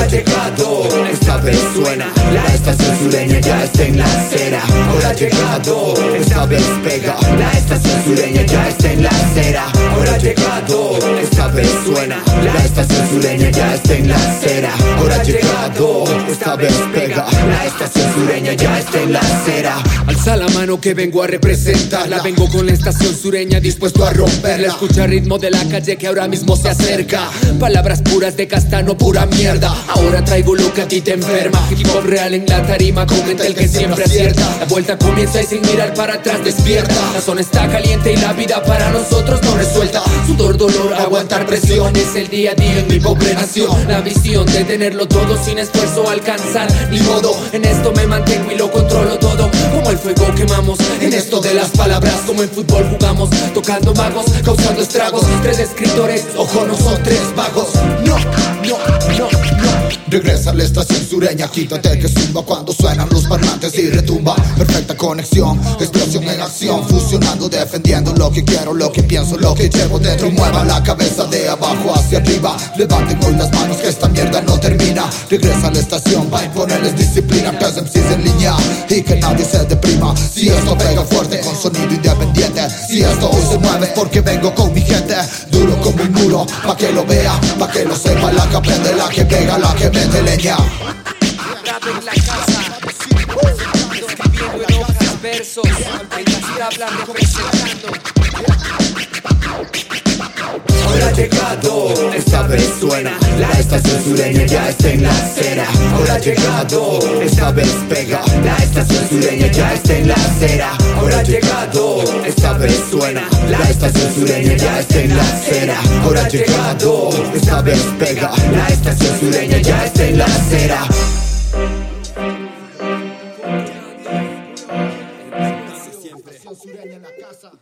ha llegado, esta vez suena. La estación sureña ya está en la acera. Ahora ha llegado, esta vez pega. La estación sureña ya está en la acera. Ahora ha llegado, esta vez suena. La estación sureña ya está en la acera. Ahora ha llegado, esta vez pega. La estación sureña ya está en la acera La mano que vengo a representarla. Vengo con la estación sureña dispuesto a romperla. Escucha el ritmo de la calle que ahora mismo se acerca. Palabras puras de castano, pura mierda. Ahora traigo lo que a ti te enferma. Hip hop real en la tarima, comenta el que siempre acierta. La vuelta comienza y sin mirar para atrás despierta. La zona está caliente y la vida para nosotros no resuelta. Sudor, dolor, aguantar presión. Es el día a día en mi pobre nación. La visión de tenerlo todo sin esfuerzo alcanzar. Ni modo, en esto me mantengo y lo controlo todo. Como el fuego quemamos. En esto de las palabras Como en fútbol jugamos, tocando magos, causando estragos. Tres escritores, ojo no son tres vagos. No, no, no, no. Regresa a la estación sureña, quítate que zumba cuando suenan los parlantes y retumba. Perfecta conexión, explosión en acción Fusionando, defendiendo lo que quiero, lo que pienso, lo que llevo dentro. Mueva la cabeza de abajo hacia arriba. Levanten hoy las manos que esta mierda no Regresa a la estación, va a imponerles disciplina Tres MCs en línea y que nadie se deprima. Si esto pega fuerte con sonido independiente Si esto hoy se mueve porque vengo con mi gente Duro como un muro, pa' que lo vea, pa' que lo sepa La que aprende, la que pega, la que mete leña. Versos En las tablas representando Ahora ha llegado, vez suena. La estación sureña ya está en la acera. Ahora ha llegado, esta vez pega. La estación sureña ya está en la acera. Ahora ha llegado, esta vez suena. La estación sureña ya está en la acera. Ahora ha llegado, esta vez pega. La estación sureña ya está en la acera. Sureña en la casa.